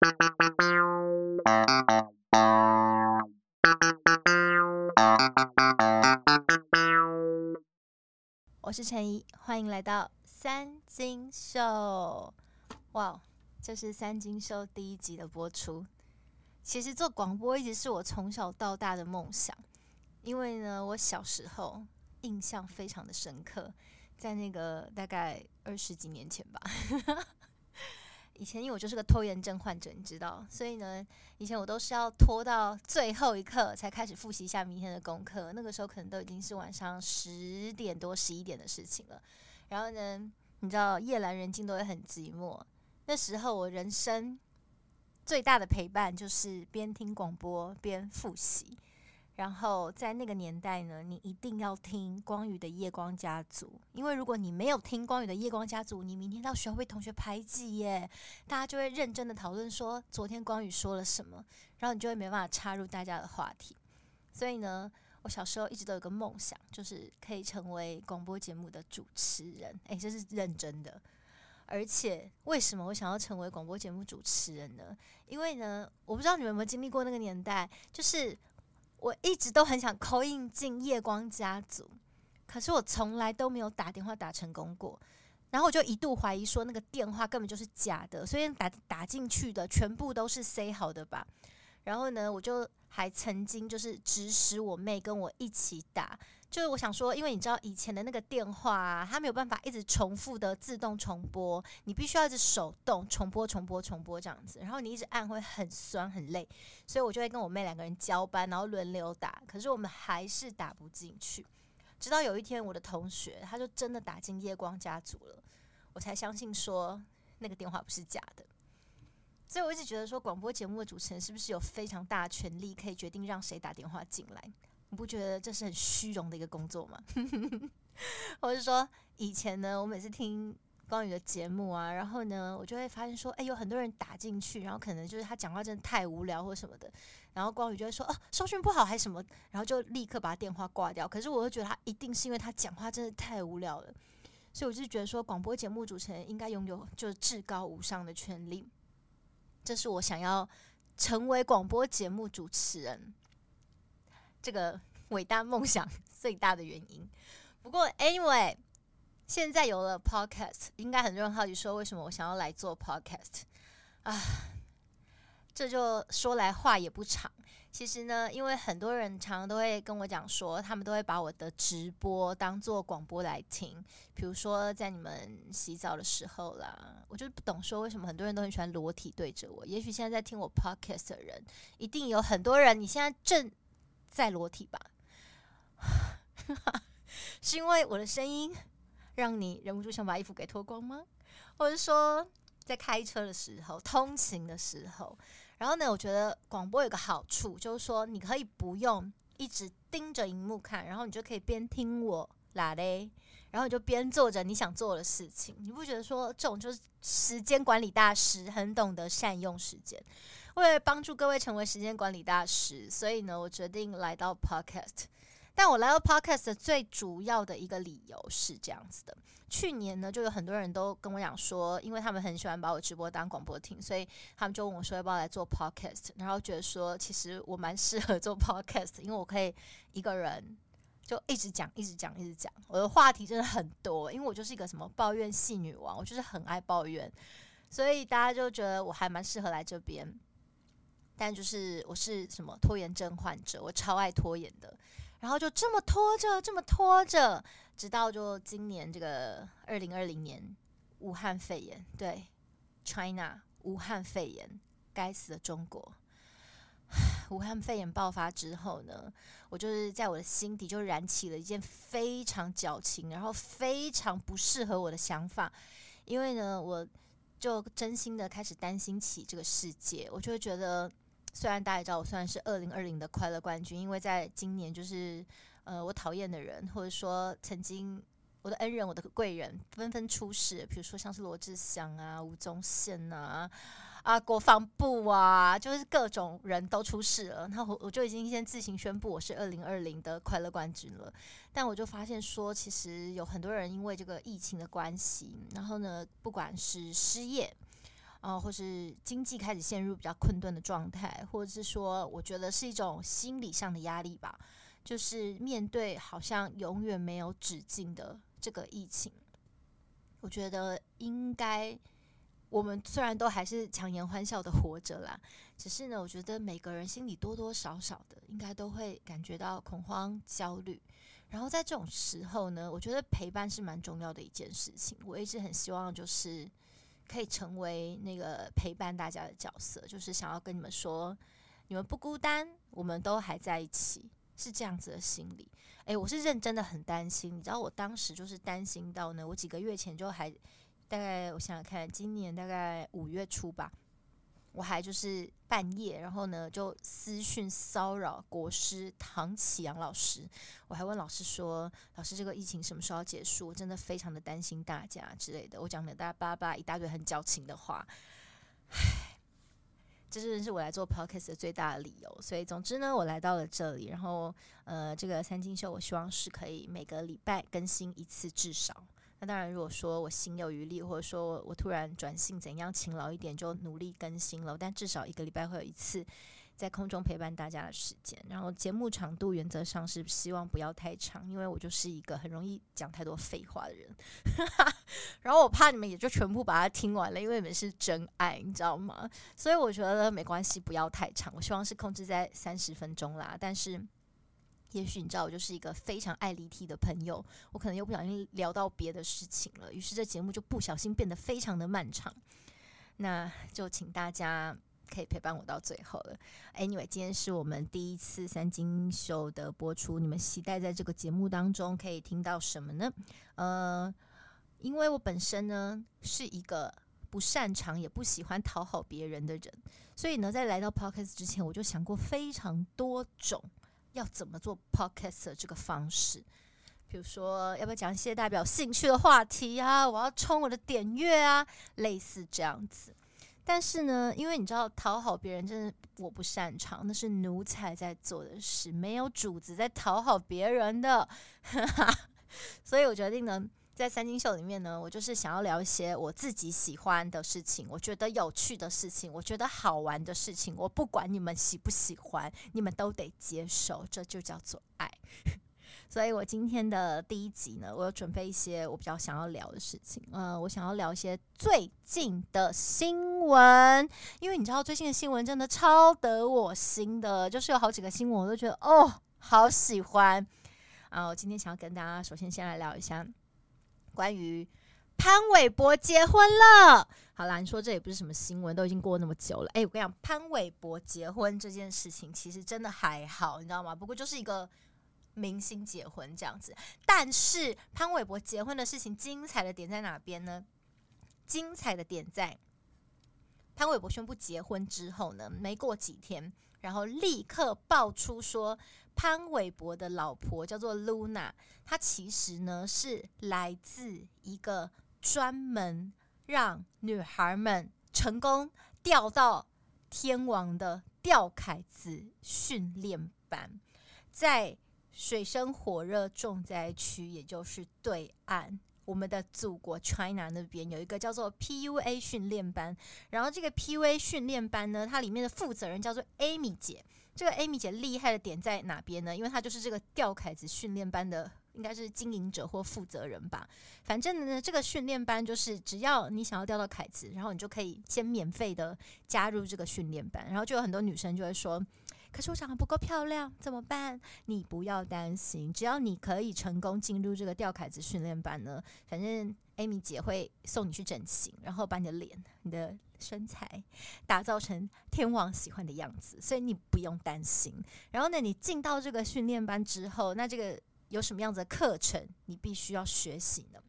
我是陈怡，欢迎来到三金秀。哇，这是三金秀第一集的播出。其实做广播一直是我从小到大的梦想，因为呢，我小时候印象非常的深刻，在那个大概二十几年前吧。以前因为我就是个拖延症患者，你知道，所以呢，以前我都是要拖到最后一刻才开始复习一下明天的功课。那个时候可能都已经是晚上十点多、十一点的事情了。然后呢，你知道夜阑人静都会很寂寞。那时候我人生最大的陪伴就是边听广播边复习。然后在那个年代呢，你一定要听光宇的《夜光家族》，因为如果你没有听光宇的《夜光家族》，你明天到学校被同学排挤耶。大家就会认真的讨论说昨天光宇说了什么，然后你就会没办法插入大家的话题。所以呢，我小时候一直都有个梦想，就是可以成为广播节目的主持人。诶，这是认真的。而且为什么我想要成为广播节目主持人呢？因为呢，我不知道你们有没有经历过那个年代，就是。我一直都很想扣印进夜光家族，可是我从来都没有打电话打成功过。然后我就一度怀疑说那个电话根本就是假的，所以打打进去的全部都是 say 好的吧。然后呢，我就还曾经就是指使我妹跟我一起打。就是我想说，因为你知道以前的那个电话啊，它没有办法一直重复的自动重播，你必须要一直手动重播、重播、重播这样子。然后你一直按会很酸很累，所以我就会跟我妹两个人交班，然后轮流打。可是我们还是打不进去，直到有一天我的同学他就真的打进夜光家族了，我才相信说那个电话不是假的。所以我一直觉得说，广播节目的主持人是不是有非常大权力可以决定让谁打电话进来？你不觉得这是很虚荣的一个工作吗？我是说，以前呢，我每次听光宇的节目啊，然后呢，我就会发现说，哎，有很多人打进去，然后可能就是他讲话真的太无聊或什么的，然后光宇就会说，哦，收讯不好还是什么，然后就立刻把电话挂掉。可是我会觉得他一定是因为他讲话真的太无聊了，所以我就觉得说，广播节目主持人应该拥有就是至高无上的权利。这是我想要成为广播节目主持人。这个伟大梦想最大的原因。不过，anyway，现在有了 podcast，应该很多人好奇说，为什么我想要来做 podcast 啊？这就说来话也不长。其实呢，因为很多人常常都会跟我讲说，他们都会把我的直播当做广播来听。比如说，在你们洗澡的时候啦，我就不懂说为什么很多人都很喜欢裸体对着我。也许现在在听我 podcast 的人，一定有很多人，你现在正。在裸体吧，是因为我的声音让你忍不住想把衣服给脱光吗？或者说在开车的时候、通勤的时候，然后呢，我觉得广播有个好处，就是说你可以不用一直盯着荧幕看，然后你就可以边听我啦嘞，然后你就边做着你想做的事情。你不觉得说这种就是时间管理大师，很懂得善用时间？为了帮助各位成为时间管理大师，所以呢，我决定来到 Podcast。但我来到 Podcast 的最主要的一个理由是这样子的：去年呢，就有很多人都跟我讲说，因为他们很喜欢把我直播当广播听，所以他们就问我说要不要来做 Podcast。然后觉得说，其实我蛮适合做 Podcast，因为我可以一个人就一直讲、一直讲、一直讲，我的话题真的很多，因为我就是一个什么抱怨系女王，我就是很爱抱怨，所以大家就觉得我还蛮适合来这边。但就是我是什么拖延症患者，我超爱拖延的，然后就这么拖着，这么拖着，直到就今年这个二零二零年，武汉肺炎，对，China，武汉肺炎，该死的中国，武汉肺炎爆发之后呢，我就是在我的心底就燃起了一件非常矫情，然后非常不适合我的想法，因为呢，我就真心的开始担心起这个世界，我就会觉得。虽然大家知道我虽然是二零二零的快乐冠军，因为在今年就是呃我讨厌的人，或者说曾经我的恩人、我的贵人纷纷出事，比如说像是罗志祥啊、吴宗宪啊、啊国防部啊，就是各种人都出事了。那我我就已经先自行宣布我是二零二零的快乐冠军了。但我就发现说，其实有很多人因为这个疫情的关系，然后呢，不管是失业。呃，或是经济开始陷入比较困顿的状态，或者是说，我觉得是一种心理上的压力吧，就是面对好像永远没有止境的这个疫情，我觉得应该。我们虽然都还是强颜欢笑的活着啦，只是呢，我觉得每个人心里多多少少的应该都会感觉到恐慌、焦虑。然后在这种时候呢，我觉得陪伴是蛮重要的一件事情。我一直很希望就是可以成为那个陪伴大家的角色，就是想要跟你们说，你们不孤单，我们都还在一起，是这样子的心理。诶，我是认真的很担心，你知道，我当时就是担心到呢，我几个月前就还。大概我想想看，今年大概五月初吧，我还就是半夜，然后呢就私讯骚扰国师唐启阳老师，我还问老师说：“老师，这个疫情什么时候结束？我真的非常的担心大家之类的。”我讲了大叭叭一大堆很矫情的话，唉，这真是我来做 podcast 的最大的理由。所以总之呢，我来到了这里，然后呃，这个三金秀，我希望是可以每个礼拜更新一次至少。那当然，如果说我心有余力，或者说我突然转性怎样勤劳一点，就努力更新了。但至少一个礼拜会有一次在空中陪伴大家的时间。然后节目长度原则上是希望不要太长，因为我就是一个很容易讲太多废话的人。然后我怕你们也就全部把它听完了，因为你们是真爱，你知道吗？所以我觉得没关系，不要太长。我希望是控制在三十分钟啦，但是。也许你知道我就是一个非常爱离题的朋友，我可能又不小心聊到别的事情了，于是这节目就不小心变得非常的漫长。那就请大家可以陪伴我到最后了。Anyway，今天是我们第一次三金秀的播出，你们期待在这个节目当中可以听到什么呢？呃，因为我本身呢是一个不擅长也不喜欢讨好别人的人，所以呢，在来到 Podcast 之前，我就想过非常多种。要怎么做 podcast 的这个方式？比如说，要不要讲一些代表兴趣的话题啊？我要冲我的点阅啊，类似这样子。但是呢，因为你知道，讨好别人真的我不擅长，那是奴才在做的事，没有主子在讨好别人的。所以我决定呢。在三金秀里面呢，我就是想要聊一些我自己喜欢的事情，我觉得有趣的事情，我觉得好玩的事情。我不管你们喜不喜欢，你们都得接受，这就叫做爱。所以我今天的第一集呢，我有准备一些我比较想要聊的事情。呃，我想要聊一些最近的新闻，因为你知道最近的新闻真的超得我心的，就是有好几个新闻我都觉得哦，好喜欢。啊，我今天想要跟大家首先先来聊一下。关于潘玮柏结婚了，好啦，你说这也不是什么新闻，都已经过那么久了。哎，我跟你讲，潘玮柏结婚这件事情其实真的还好，你知道吗？不过就是一个明星结婚这样子。但是潘玮柏结婚的事情精彩的点在哪边呢？精彩的点在潘玮柏宣布结婚之后呢，没过几天，然后立刻爆出说。潘玮柏的老婆叫做 Luna，她其实呢是来自一个专门让女孩们成功钓到天王的钓凯子训练班，在水深火热重灾区，也就是对岸，我们的祖国 China 那边有一个叫做 PUA 训练班，然后这个 PUA 训练班呢，它里面的负责人叫做 Amy 姐。这个 Amy 姐厉害的点在哪边呢？因为她就是这个钓凯子训练班的，应该是经营者或负责人吧。反正呢，这个训练班就是只要你想要钓到凯子，然后你就可以先免费的加入这个训练班。然后就有很多女生就会说：“可是我长得不够漂亮，怎么办？”你不要担心，只要你可以成功进入这个钓凯子训练班呢，反正 Amy 姐会送你去整形，然后把你的脸、你的。身材打造成天王喜欢的样子，所以你不用担心。然后呢，你进到这个训练班之后，那这个有什么样子的课程你必须要学习呢？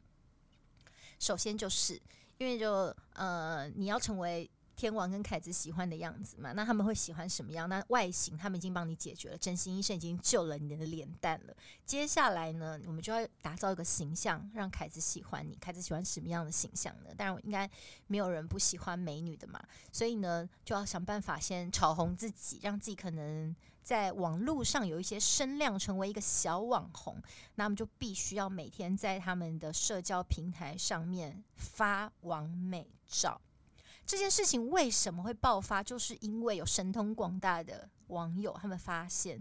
首先就是因为就呃，你要成为。天王跟凯子喜欢的样子嘛，那他们会喜欢什么样？那外形他们已经帮你解决了，整形医生已经救了你的脸蛋了。接下来呢，我们就要打造一个形象，让凯子喜欢你。凯子喜欢什么样的形象呢？当然，应该没有人不喜欢美女的嘛。所以呢，就要想办法先炒红自己，让自己可能在网络上有一些声量，成为一个小网红。那么就必须要每天在他们的社交平台上面发网美照。这件事情为什么会爆发，就是因为有神通广大的网友他们发现。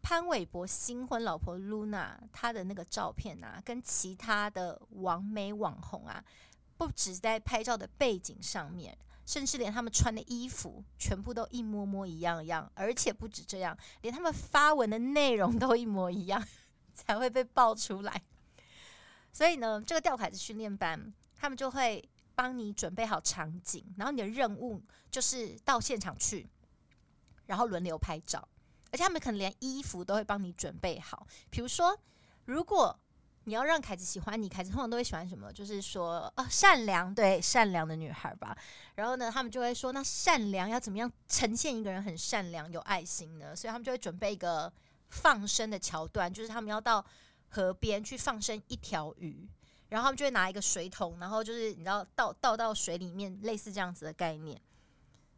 潘玮柏新婚老婆露娜，她的那个照片啊，跟其他的网美网红啊，不止在拍照的背景上面，甚至连他们穿的衣服全部都一模模一样一样，而且不止这样，连他们发文的内容都一模一样，才会被爆出来。所以呢，这个钓凯子训练班，他们就会帮你准备好场景，然后你的任务就是到现场去，然后轮流拍照。而且他们可能连衣服都会帮你准备好。比如说，如果你要让凯子喜欢你，凯子通常都会喜欢什么？就是说，哦，善良，对，善良的女孩吧。然后呢，他们就会说，那善良要怎么样呈现一个人很善良、有爱心呢？所以他们就会准备一个放生的桥段，就是他们要到河边去放生一条鱼，然后他们就会拿一个水桶，然后就是你知道倒倒到水里面，类似这样子的概念。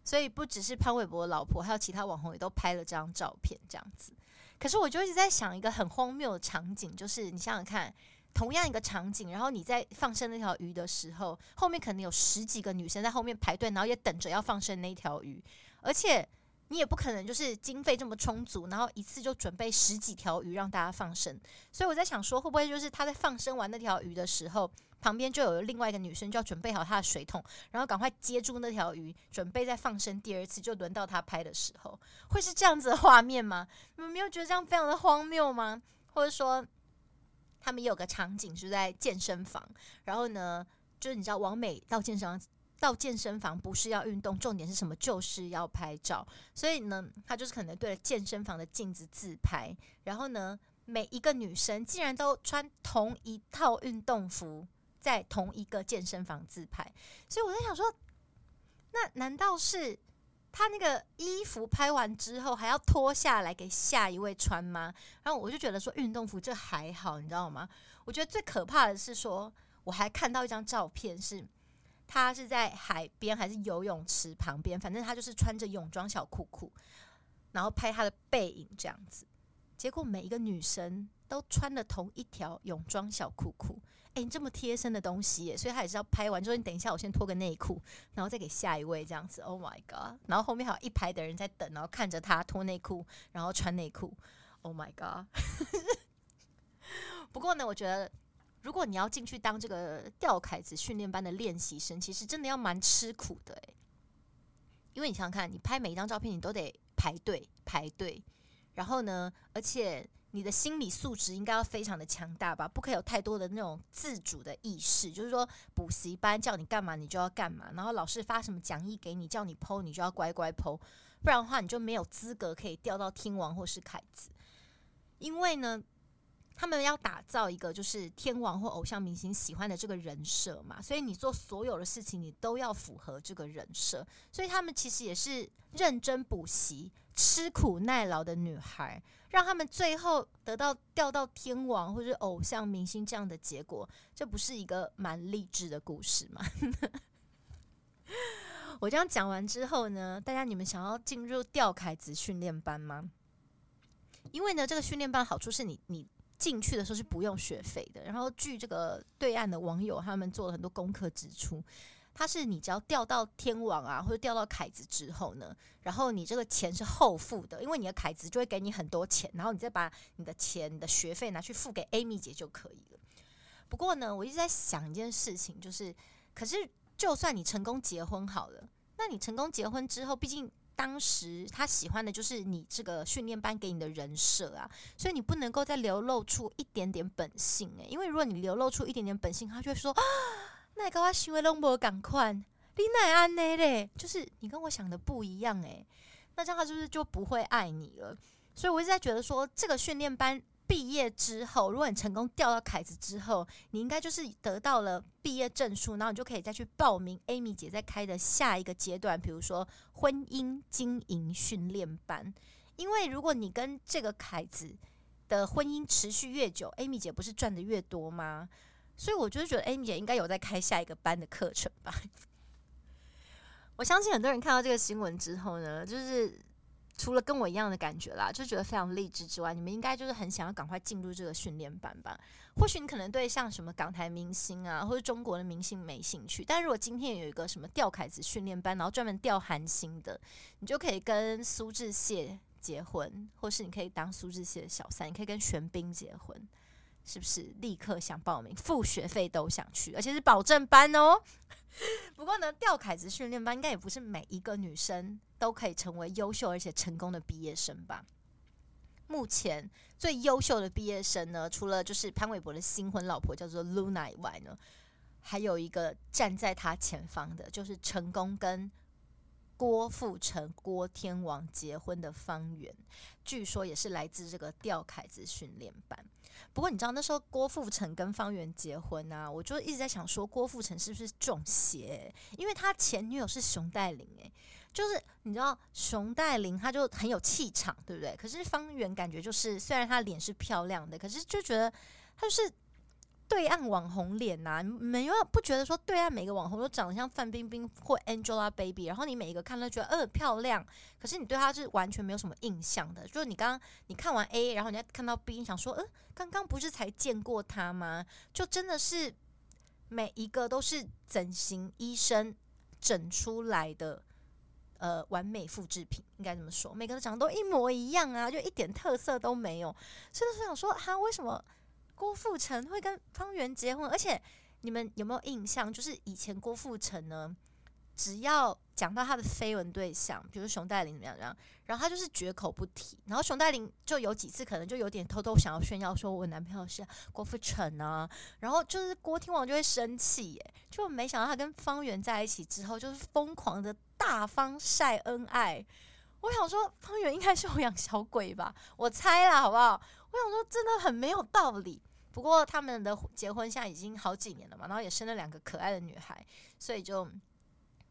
所以不只是潘玮柏的老婆，还有其他网红也都拍了这张照片，这样子。可是我就一直在想一个很荒谬的场景，就是你想想看，同样一个场景，然后你在放生那条鱼的时候，后面可能有十几个女生在后面排队，然后也等着要放生那条鱼，而且。你也不可能就是经费这么充足，然后一次就准备十几条鱼让大家放生。所以我在想说，会不会就是他在放生完那条鱼的时候，旁边就有另外一个女生就要准备好她的水桶，然后赶快接住那条鱼，准备再放生第二次，就轮到他拍的时候，会是这样子的画面吗？你们没有觉得这样非常的荒谬吗？或者说，他们有个场景是在健身房，然后呢，就是你知道王美到健身房。到健身房不是要运动，重点是什么？就是要拍照。所以呢，他就是可能对着健身房的镜子自拍。然后呢，每一个女生竟然都穿同一套运动服，在同一个健身房自拍。所以我在想说，那难道是他那个衣服拍完之后还要脱下来给下一位穿吗？然后我就觉得说，运动服这还好，你知道吗？我觉得最可怕的是说，我还看到一张照片是。他是在海边还是游泳池旁边？反正他就是穿着泳装小裤裤，然后拍他的背影这样子。结果每一个女生都穿了同一条泳装小裤裤。哎，你这么贴身的东西耶，所以他也是要拍完之后，你等一下我先脱个内裤，然后再给下一位这样子。Oh my god！然后后面还有一排的人在等，然后看着他脱内裤，然后穿内裤。Oh my god！不过呢，我觉得。如果你要进去当这个钓凯子训练班的练习生，其实真的要蛮吃苦的诶，因为你想想看，你拍每一张照片，你都得排队排队，然后呢，而且你的心理素质应该要非常的强大吧，不可以有太多的那种自主的意识，就是说补习班叫你干嘛你就要干嘛，然后老师发什么讲义给你叫你剖你就要乖乖剖不然的话你就没有资格可以钓到听王或是凯子，因为呢。他们要打造一个就是天王或偶像明星喜欢的这个人设嘛，所以你做所有的事情，你都要符合这个人设。所以他们其实也是认真补习、吃苦耐劳的女孩，让他们最后得到调到天王或者偶像明星这样的结果，这不是一个蛮励志的故事吗？我这样讲完之后呢，大家你们想要进入吊凯子训练班吗？因为呢，这个训练班好处是你你。进去的时候是不用学费的，然后据这个对岸的网友他们做了很多功课指出，他是你只要钓到天王啊，或者钓到凯子之后呢，然后你这个钱是后付的，因为你的凯子就会给你很多钱，然后你再把你的钱、你的学费拿去付给 Amy 姐就可以了。不过呢，我一直在想一件事情，就是，可是就算你成功结婚好了，那你成功结婚之后，毕竟。当时他喜欢的就是你这个训练班给你的人设啊，所以你不能够再流露出一点点本性诶、因为如果你流露出一点点本性，他就会说啊，那个我行为拢无赶快，你奈安奈嘞？就是你跟我想的不一样诶、那这样他是不是就不会爱你了？所以我一直在觉得说，这个训练班。毕业之后，如果你成功调到凯子之后，你应该就是得到了毕业证书，然后你就可以再去报名 Amy 姐在开的下一个阶段，比如说婚姻经营训练班。因为如果你跟这个凯子的婚姻持续越久，Amy 姐不是赚的越多吗？所以我就是觉得 Amy 姐应该有在开下一个班的课程吧。我相信很多人看到这个新闻之后呢，就是。除了跟我一样的感觉啦，就觉得非常励志之外，你们应该就是很想要赶快进入这个训练班吧？或许你可能对像什么港台明星啊，或者中国的明星没兴趣，但如果今天有一个什么钓凯子训练班，然后专门钓韩星的，你就可以跟苏志燮结婚，或是你可以当苏志燮的小三，你可以跟玄彬结婚，是不是？立刻想报名，付学费都想去，而且是保证班哦。不过呢，吊凯子训练班应该也不是每一个女生都可以成为优秀而且成功的毕业生吧？目前最优秀的毕业生呢，除了就是潘玮柏的新婚老婆叫做 Luna 以外呢，还有一个站在他前方的，就是成功跟郭富城郭天王结婚的方圆，据说也是来自这个吊凯子训练班。不过你知道那时候郭富城跟方圆结婚啊，我就一直在想说郭富城是不是中邪？因为他前女友是熊黛林，诶，就是你知道熊黛林她就很有气场，对不对？可是方圆感觉就是虽然她脸是漂亮的，可是就觉得她就是。对岸网红脸呐、啊，没有不觉得说对岸每个网红都长得像范冰冰或 Angelababy，然后你每一个看都觉得呃漂亮，可是你对她是完全没有什么印象的。就是你刚刚你看完 A，然后你再看到 B，你想说呃刚刚不是才见过她吗？就真的是每一个都是整形医生整出来的呃完美复制品，应该这么说，每个人长得都一模一样啊，就一点特色都没有。真的是想说哈，为什么？郭富城会跟方圆结婚，而且你们有没有印象？就是以前郭富城呢，只要讲到他的绯闻对象，比如熊黛林怎么样，然后然后他就是绝口不提。然后熊黛林就有几次可能就有点偷偷想要炫耀，说我男朋友是郭富城啊。然后就是郭天王就会生气，耶，就没想到他跟方圆在一起之后，就是疯狂的大方晒恩爱。我想说，方圆应该是有养小鬼吧？我猜啦，好不好？我想说，真的很没有道理。不过他们的结婚现在已经好几年了嘛，然后也生了两个可爱的女孩，所以就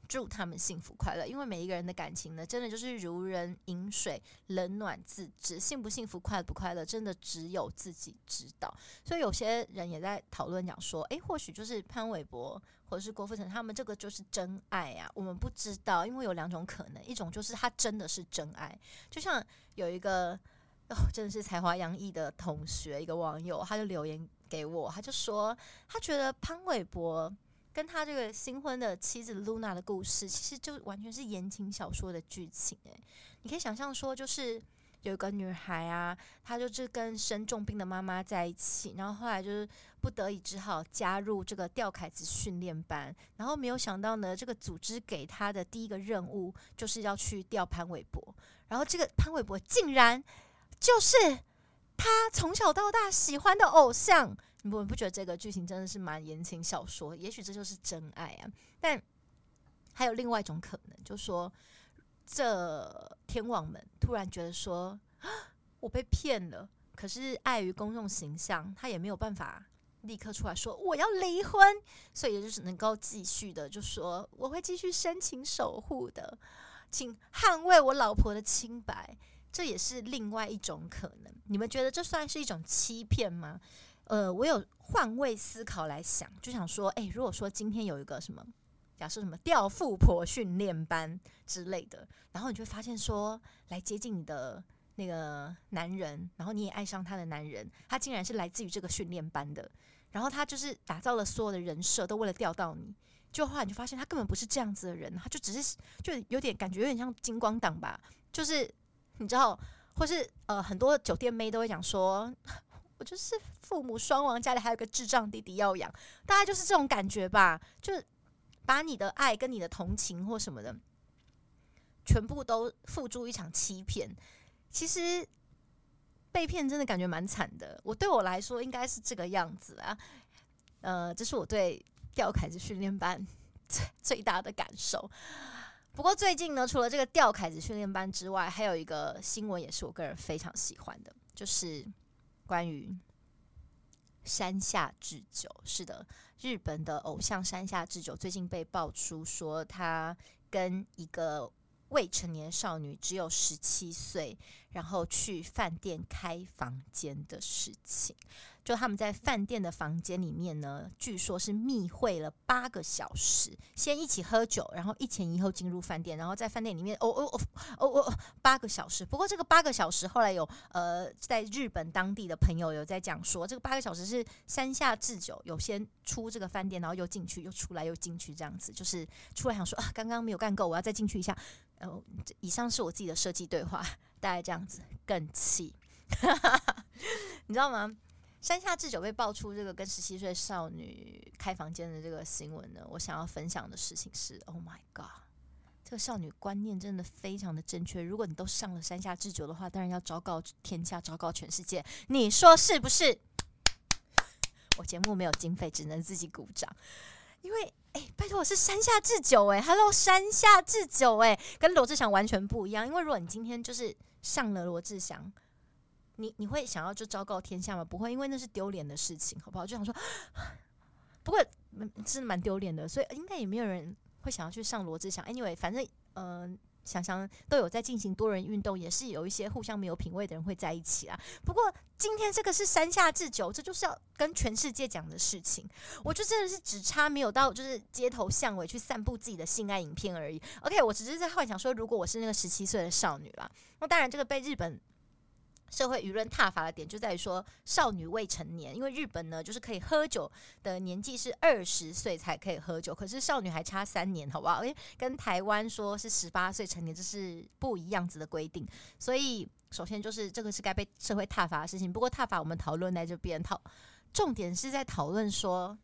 祝他们幸福快乐。因为每一个人的感情呢，真的就是如人饮水，冷暖自知，幸不幸福、快不快乐，真的只有自己知道。所以有些人也在讨论讲说，诶，或许就是潘玮柏或者是郭富城他们这个就是真爱啊，我们不知道，因为有两种可能，一种就是他真的是真爱，就像有一个。哦，真的是才华洋溢的同学，一个网友，他就留言给我，他就说，他觉得潘玮柏跟他这个新婚的妻子 Luna 的故事，其实就完全是言情小说的剧情。诶，你可以想象说，就是有一个女孩啊，她就是跟生重病的妈妈在一起，然后后来就是不得已只好加入这个吊凯子训练班，然后没有想到呢，这个组织给他的第一个任务就是要去吊潘玮柏，然后这个潘玮柏竟然。就是他从小到大喜欢的偶像，你不不觉得这个剧情真的是蛮言情小说？也许这就是真爱啊！但还有另外一种可能，就说这天王们突然觉得说，我被骗了，可是碍于公众形象，他也没有办法立刻出来说我要离婚，所以也就只能够继续的就说我会继续深情守护的，请捍卫我老婆的清白。这也是另外一种可能，你们觉得这算是一种欺骗吗？呃，我有换位思考来想，就想说，诶，如果说今天有一个什么，假设什么钓富婆训练班之类的，然后你就会发现说，来接近你的那个男人，然后你也爱上他的男人，他竟然是来自于这个训练班的，然后他就是打造了所有的人设，都为了钓到你，就后来你就发现他根本不是这样子的人，他就只是就有点感觉有点像金光党吧，就是。你知道，或是呃，很多酒店妹都会讲说，我就是父母双亡，家里还有个智障弟弟要养，大概就是这种感觉吧。就把你的爱跟你的同情或什么的，全部都付诸一场欺骗。其实被骗真的感觉蛮惨的。我对我来说应该是这个样子啊。呃，这是我对钓凯子训练班 最最大的感受。不过最近呢，除了这个钓凯子训练班之外，还有一个新闻也是我个人非常喜欢的，就是关于山下智久。是的，日本的偶像山下智久最近被爆出说他跟一个未成年少女只有十七岁，然后去饭店开房间的事情。就他们在饭店的房间里面呢，据说是密会了八个小时，先一起喝酒，然后一前一后进入饭店，然后在饭店里面哦哦哦哦哦八个小时。不过这个八个小时后来有呃在日本当地的朋友有在讲说，这个八个小时是山下智久有先出这个饭店，然后又进去，又出来，又进去这样子，就是出来想说啊，刚刚没有干够，我要再进去一下。然呃，以上是我自己的设计对话，大概这样子更气，你知道吗？山下智久被爆出这个跟十七岁少女开房间的这个新闻呢，我想要分享的事情是：Oh my god，这个少女观念真的非常的正确。如果你都上了山下智久的话，当然要昭告天下，昭告全世界，你说是不是？我节目没有经费，只能自己鼓掌。因为，哎、拜托，我是山下智久，哎，Hello，山下智久，哎，跟罗志祥完全不一样。因为如果你今天就是上了罗志祥。你你会想要就昭告天下吗？不会，因为那是丢脸的事情，好不好？就想说，不过真的蛮丢脸的，所以应该也没有人会想要去上罗志祥。Anyway，反正嗯、想想都有在进行多人运动，也是有一些互相没有品味的人会在一起啊。不过今天这个是山下智久，这就是要跟全世界讲的事情。我就真的是只差没有到就是街头巷尾去散布自己的性爱影片而已。OK，我只是在幻想说，如果我是那个十七岁的少女啦，那当然这个被日本。社会舆论挞伐的点就在于说，少女未成年，因为日本呢，就是可以喝酒的年纪是二十岁才可以喝酒，可是少女还差三年，好不好？因为跟台湾说是十八岁成年，这是不一样子的规定。所以，首先就是这个是该被社会挞伐的事情。不过，挞伐我们讨论在这边，讨重点是在讨论说，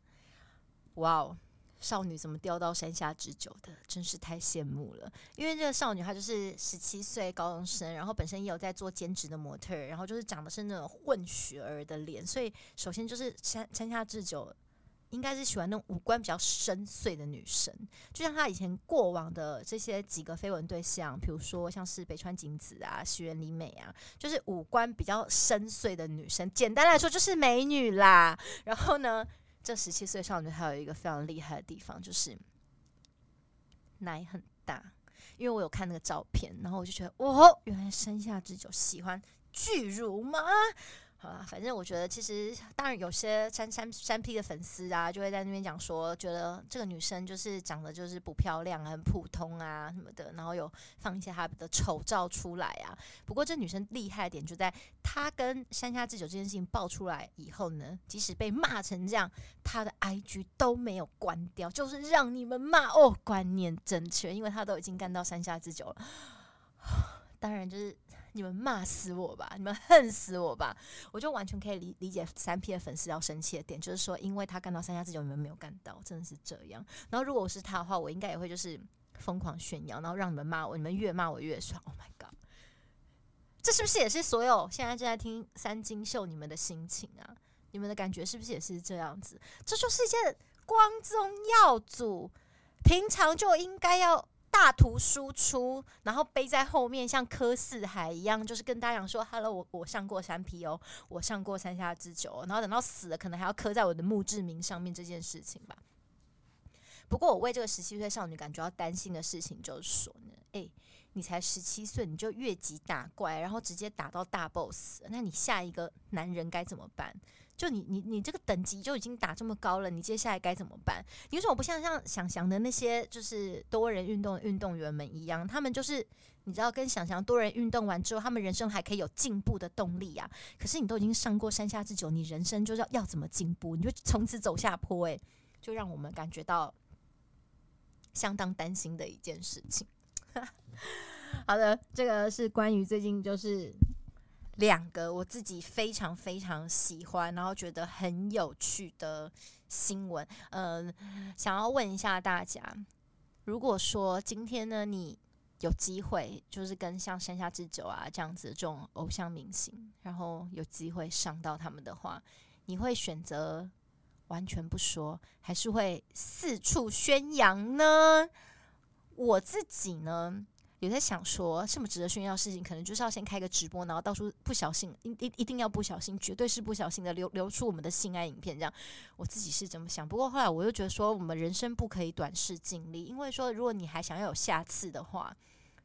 哇哦。少女怎么掉到山下智久的，真是太羡慕了。因为这个少女她就是十七岁高中生，然后本身也有在做兼职的模特，然后就是长得是那种混血儿的脸，所以首先就是山山下智久应该是喜欢那种五官比较深邃的女生，就像她以前过往的这些几个绯闻对象，比如说像是北川景子啊、石原里美啊，就是五官比较深邃的女生，简单来说就是美女啦。然后呢，这十七岁少女还有一个非常厉害的地方，就是奶很大。因为我有看那个照片，然后我就觉得，哦，原来生下之久喜欢巨乳吗？好啦，反正我觉得，其实当然有些山山山 P 的粉丝啊，就会在那边讲说，觉得这个女生就是长得就是不漂亮，很普通啊什么的，然后有放一些她的丑照出来啊。不过这女生厉害点就在，她跟山下智久这件事情爆出来以后呢，即使被骂成这样，她的 IG 都没有关掉，就是让你们骂哦，观念正确，因为她都已经干到山下智久了。当然就是。你们骂死我吧，你们恨死我吧，我就完全可以理理解三 P 的粉丝要生气的点，就是说，因为他干到三下之久，你们没有干到，真的是这样。然后如果我是他的话，我应该也会就是疯狂炫耀，然后让你们骂我，你们越骂我越爽。Oh my god，这是不是也是所有现在正在听三金秀你们的心情啊？你们的感觉是不是也是这样子？这就是一件光宗耀祖，平常就应该要。大图输出，然后背在后面，像柯四海一样，就是跟大家讲说：“Hello，我我上过三 P 哦，我上过山下之久。”然后等到死了，可能还要刻在我的墓志铭上面这件事情吧。不过，我为这个十七岁少女感觉到担心的事情就是说呢，诶，你才十七岁，你就越级打怪，然后直接打到大 boss，那你下一个男人该怎么办？就你你你这个等级就已经打这么高了，你接下来该怎么办？你为什么不像像想翔的那些就是多人运动运动员们一样，他们就是你知道跟想翔多人运动完之后，他们人生还可以有进步的动力啊。可是你都已经上过山下之久，你人生就是要要怎么进步？你就从此走下坡，诶，就让我们感觉到相当担心的一件事情。好的，这个是关于最近就是。两个我自己非常非常喜欢，然后觉得很有趣的新闻，嗯、呃，想要问一下大家，如果说今天呢，你有机会就是跟像山下智久啊这样子这种偶像明星，然后有机会上到他们的话，你会选择完全不说，还是会四处宣扬呢？我自己呢？有在想说，这么值得炫耀的事情，可能就是要先开个直播，然后到处不小心，一一一定要不小心，绝对是不小心的流流出我们的性爱影片，这样。我自己是这么想，不过后来我又觉得说，我们人生不可以短视尽力，因为说如果你还想要有下次的话，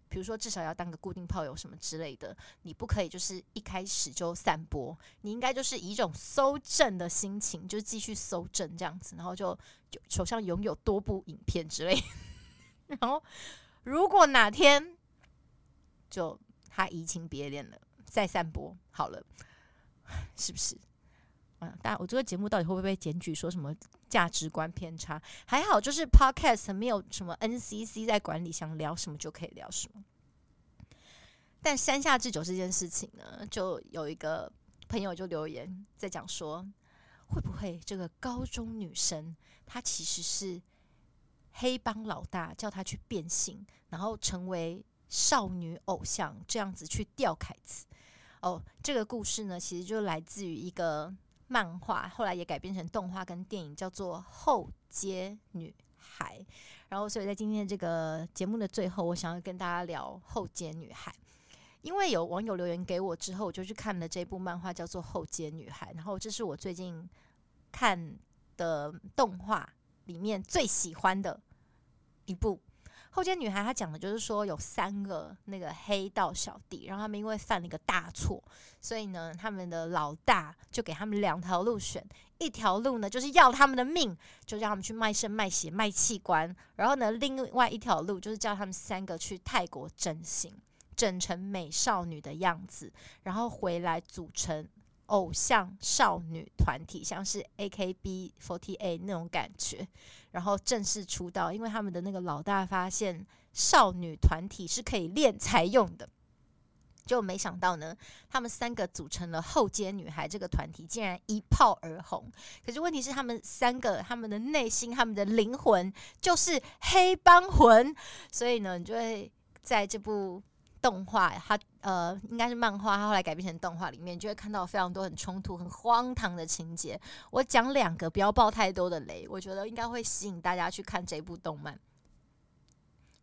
比如说至少要当个固定炮友什么之类的，你不可以就是一开始就散播，你应该就是以一种搜证的心情，就继续搜证这样子，然后就就手上拥有多部影片之类，然后如果哪天就他移情别恋了，再散播好了，是不是？嗯，大家，我这个节目到底会不会被检举说什么价值观偏差？还好，就是 Podcast 没有什么 NCC 在管理，想聊什么就可以聊什么。但山下智久这件事情呢，就有一个朋友就留言在讲说，会不会这个高中女生她其实是黑帮老大叫她去变性，然后成为少女偶像，这样子去钓凯子？哦，这个故事呢，其实就来自于一个。漫画后来也改编成动画跟电影，叫做《后街女孩》。然后，所以在今天的这个节目的最后，我想要跟大家聊《后街女孩》，因为有网友留言给我之后，我就去看了这部漫画，叫做《后街女孩》。然后，这是我最近看的动画里面最喜欢的一部。后街女孩，她讲的就是说有三个那个黑道小弟，然后他们因为犯了一个大错，所以呢，他们的老大就给他们两条路选，一条路呢就是要他们的命，就让他们去卖肾、卖血、卖器官，然后呢，另外一条路就是叫他们三个去泰国整形，整成美少女的样子，然后回来组成。偶像少女团体，像是 A K B forty a 那种感觉，然后正式出道。因为他们的那个老大发现少女团体是可以练才用的，就没想到呢，他们三个组成了后街女孩这个团体，竟然一炮而红。可是问题是，他们三个他们的内心、他们的灵魂就是黑帮魂，所以呢，你就会在这部。动画，它呃应该是漫画，它后来改编成动画里面，就会看到非常多很冲突、很荒唐的情节。我讲两个，不要爆太多的雷，我觉得应该会吸引大家去看这部动漫。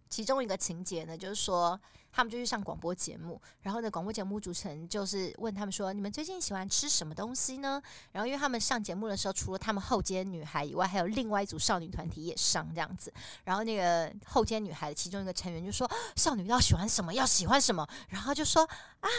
其中一个情节呢，就是说。他们就去上广播节目，然后呢，广播节目主持人就是问他们说：“你们最近喜欢吃什么东西呢？”然后，因为他们上节目的时候，除了他们后街女孩以外，还有另外一组少女团体也上这样子。然后，那个后街女孩的其中一个成员就说：“少女要喜欢什么？要喜欢什么？”然后就说：“啊。”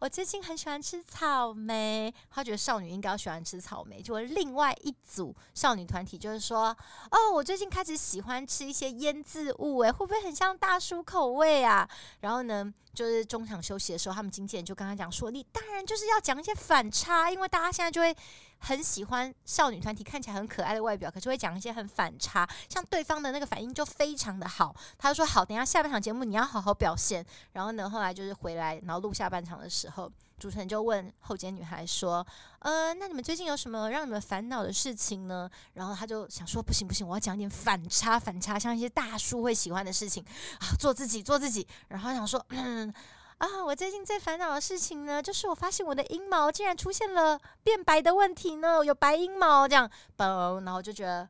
我最近很喜欢吃草莓，他觉得少女应该要喜欢吃草莓。就另外一组少女团体就是说，哦，我最近开始喜欢吃一些腌渍物，诶，会不会很像大叔口味啊？然后呢，就是中场休息的时候，他们经纪人就跟他讲说，你当然就是要讲一些反差，因为大家现在就会。很喜欢少女团体看起来很可爱的外表，可是会讲一些很反差，像对方的那个反应就非常的好。他就说：“好，等下下半场节目你要好好表现。”然后呢，后来就是回来，然后录下半场的时候，主持人就问后街女孩说：“呃，那你们最近有什么让你们烦恼的事情呢？”然后他就想说：“不行不行，我要讲点反差反差，像一些大叔会喜欢的事情啊，做自己做自己。”然后想说：“嗯。”啊，我最近最烦恼的事情呢，就是我发现我的阴毛竟然出现了变白的问题呢，有白阴毛这样，嘣，然后就觉得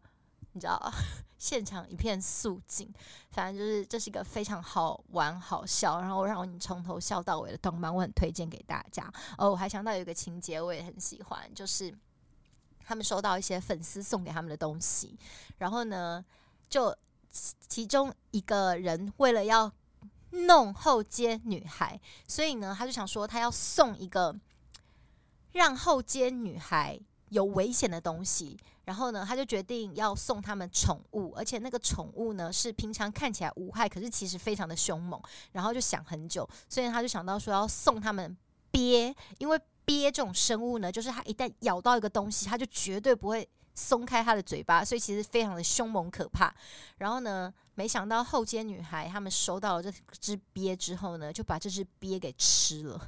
你知道，现场一片肃静，反正就是这是一个非常好玩、好笑，然后让你从头笑到尾的动漫，我很推荐给大家。哦，我还想到有一个情节，我也很喜欢，就是他们收到一些粉丝送给他们的东西，然后呢，就其中一个人为了要。弄后街女孩，所以呢，他就想说他要送一个 让后街女孩有危险的东西，然后呢，他就决定要送他们宠物，而且那个宠物呢是平常看起来无害，可是其实非常的凶猛，然后就想很久，所以他就想到说要送他们鳖，因为鳖这种生物呢，就是它一旦咬到一个东西，它就绝对不会。松开他的嘴巴，所以其实非常的凶猛可怕。然后呢，没想到后街女孩他们收到了这只鳖之后呢，就把这只鳖给吃了。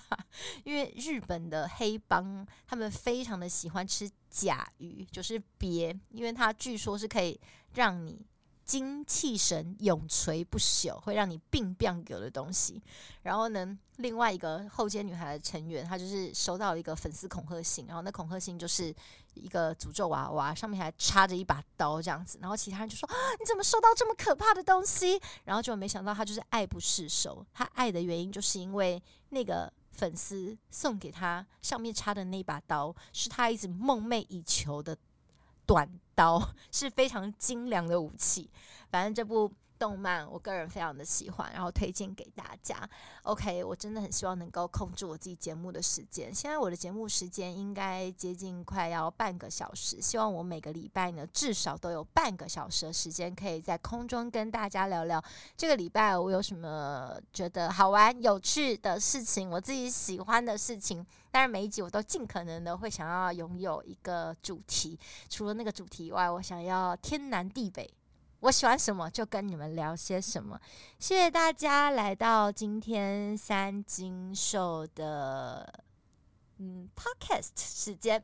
因为日本的黑帮他们非常的喜欢吃甲鱼，就是鳖，因为它据说是可以让你。精气神永垂不朽，会让你病变有的东西。然后呢，另外一个后街女孩的成员，她就是收到一个粉丝恐吓信，然后那恐吓信就是一个诅咒娃娃，上面还插着一把刀这样子。然后其他人就说：“啊，你怎么收到这么可怕的东西？”然后就没想到他就是爱不释手。他爱的原因就是因为那个粉丝送给他上面插的那把刀，是他一直梦寐以求的。短刀是非常精良的武器。反正这部动漫，我个人非常的喜欢，然后推荐给大家。OK，我真的很希望能够控制我自己节目的时间。现在我的节目时间应该接近快要半个小时，希望我每个礼拜呢至少都有半个小时的时间可以在空中跟大家聊聊这个礼拜我有什么觉得好玩、有趣的事情，我自己喜欢的事情。当然，每一集我都尽可能的会想要拥有一个主题，除了那个主题以外，我想要天南地北。我喜欢什么就跟你们聊些什么。谢谢大家来到今天三金秀的嗯 Podcast 时间。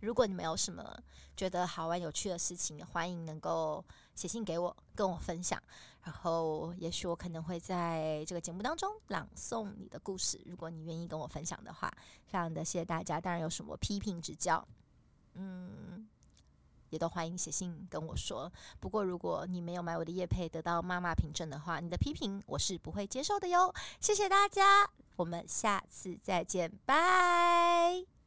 如果你们有什么觉得好玩有趣的事情，欢迎能够写信给我，跟我分享。然后也许我可能会在这个节目当中朗诵你的故事，如果你愿意跟我分享的话。非常的谢谢大家。当然有什么批评指教，嗯。也都欢迎写信跟我说。不过，如果你没有买我的叶配得到妈妈凭证的话，你的批评我是不会接受的哟。谢谢大家，我们下次再见，拜。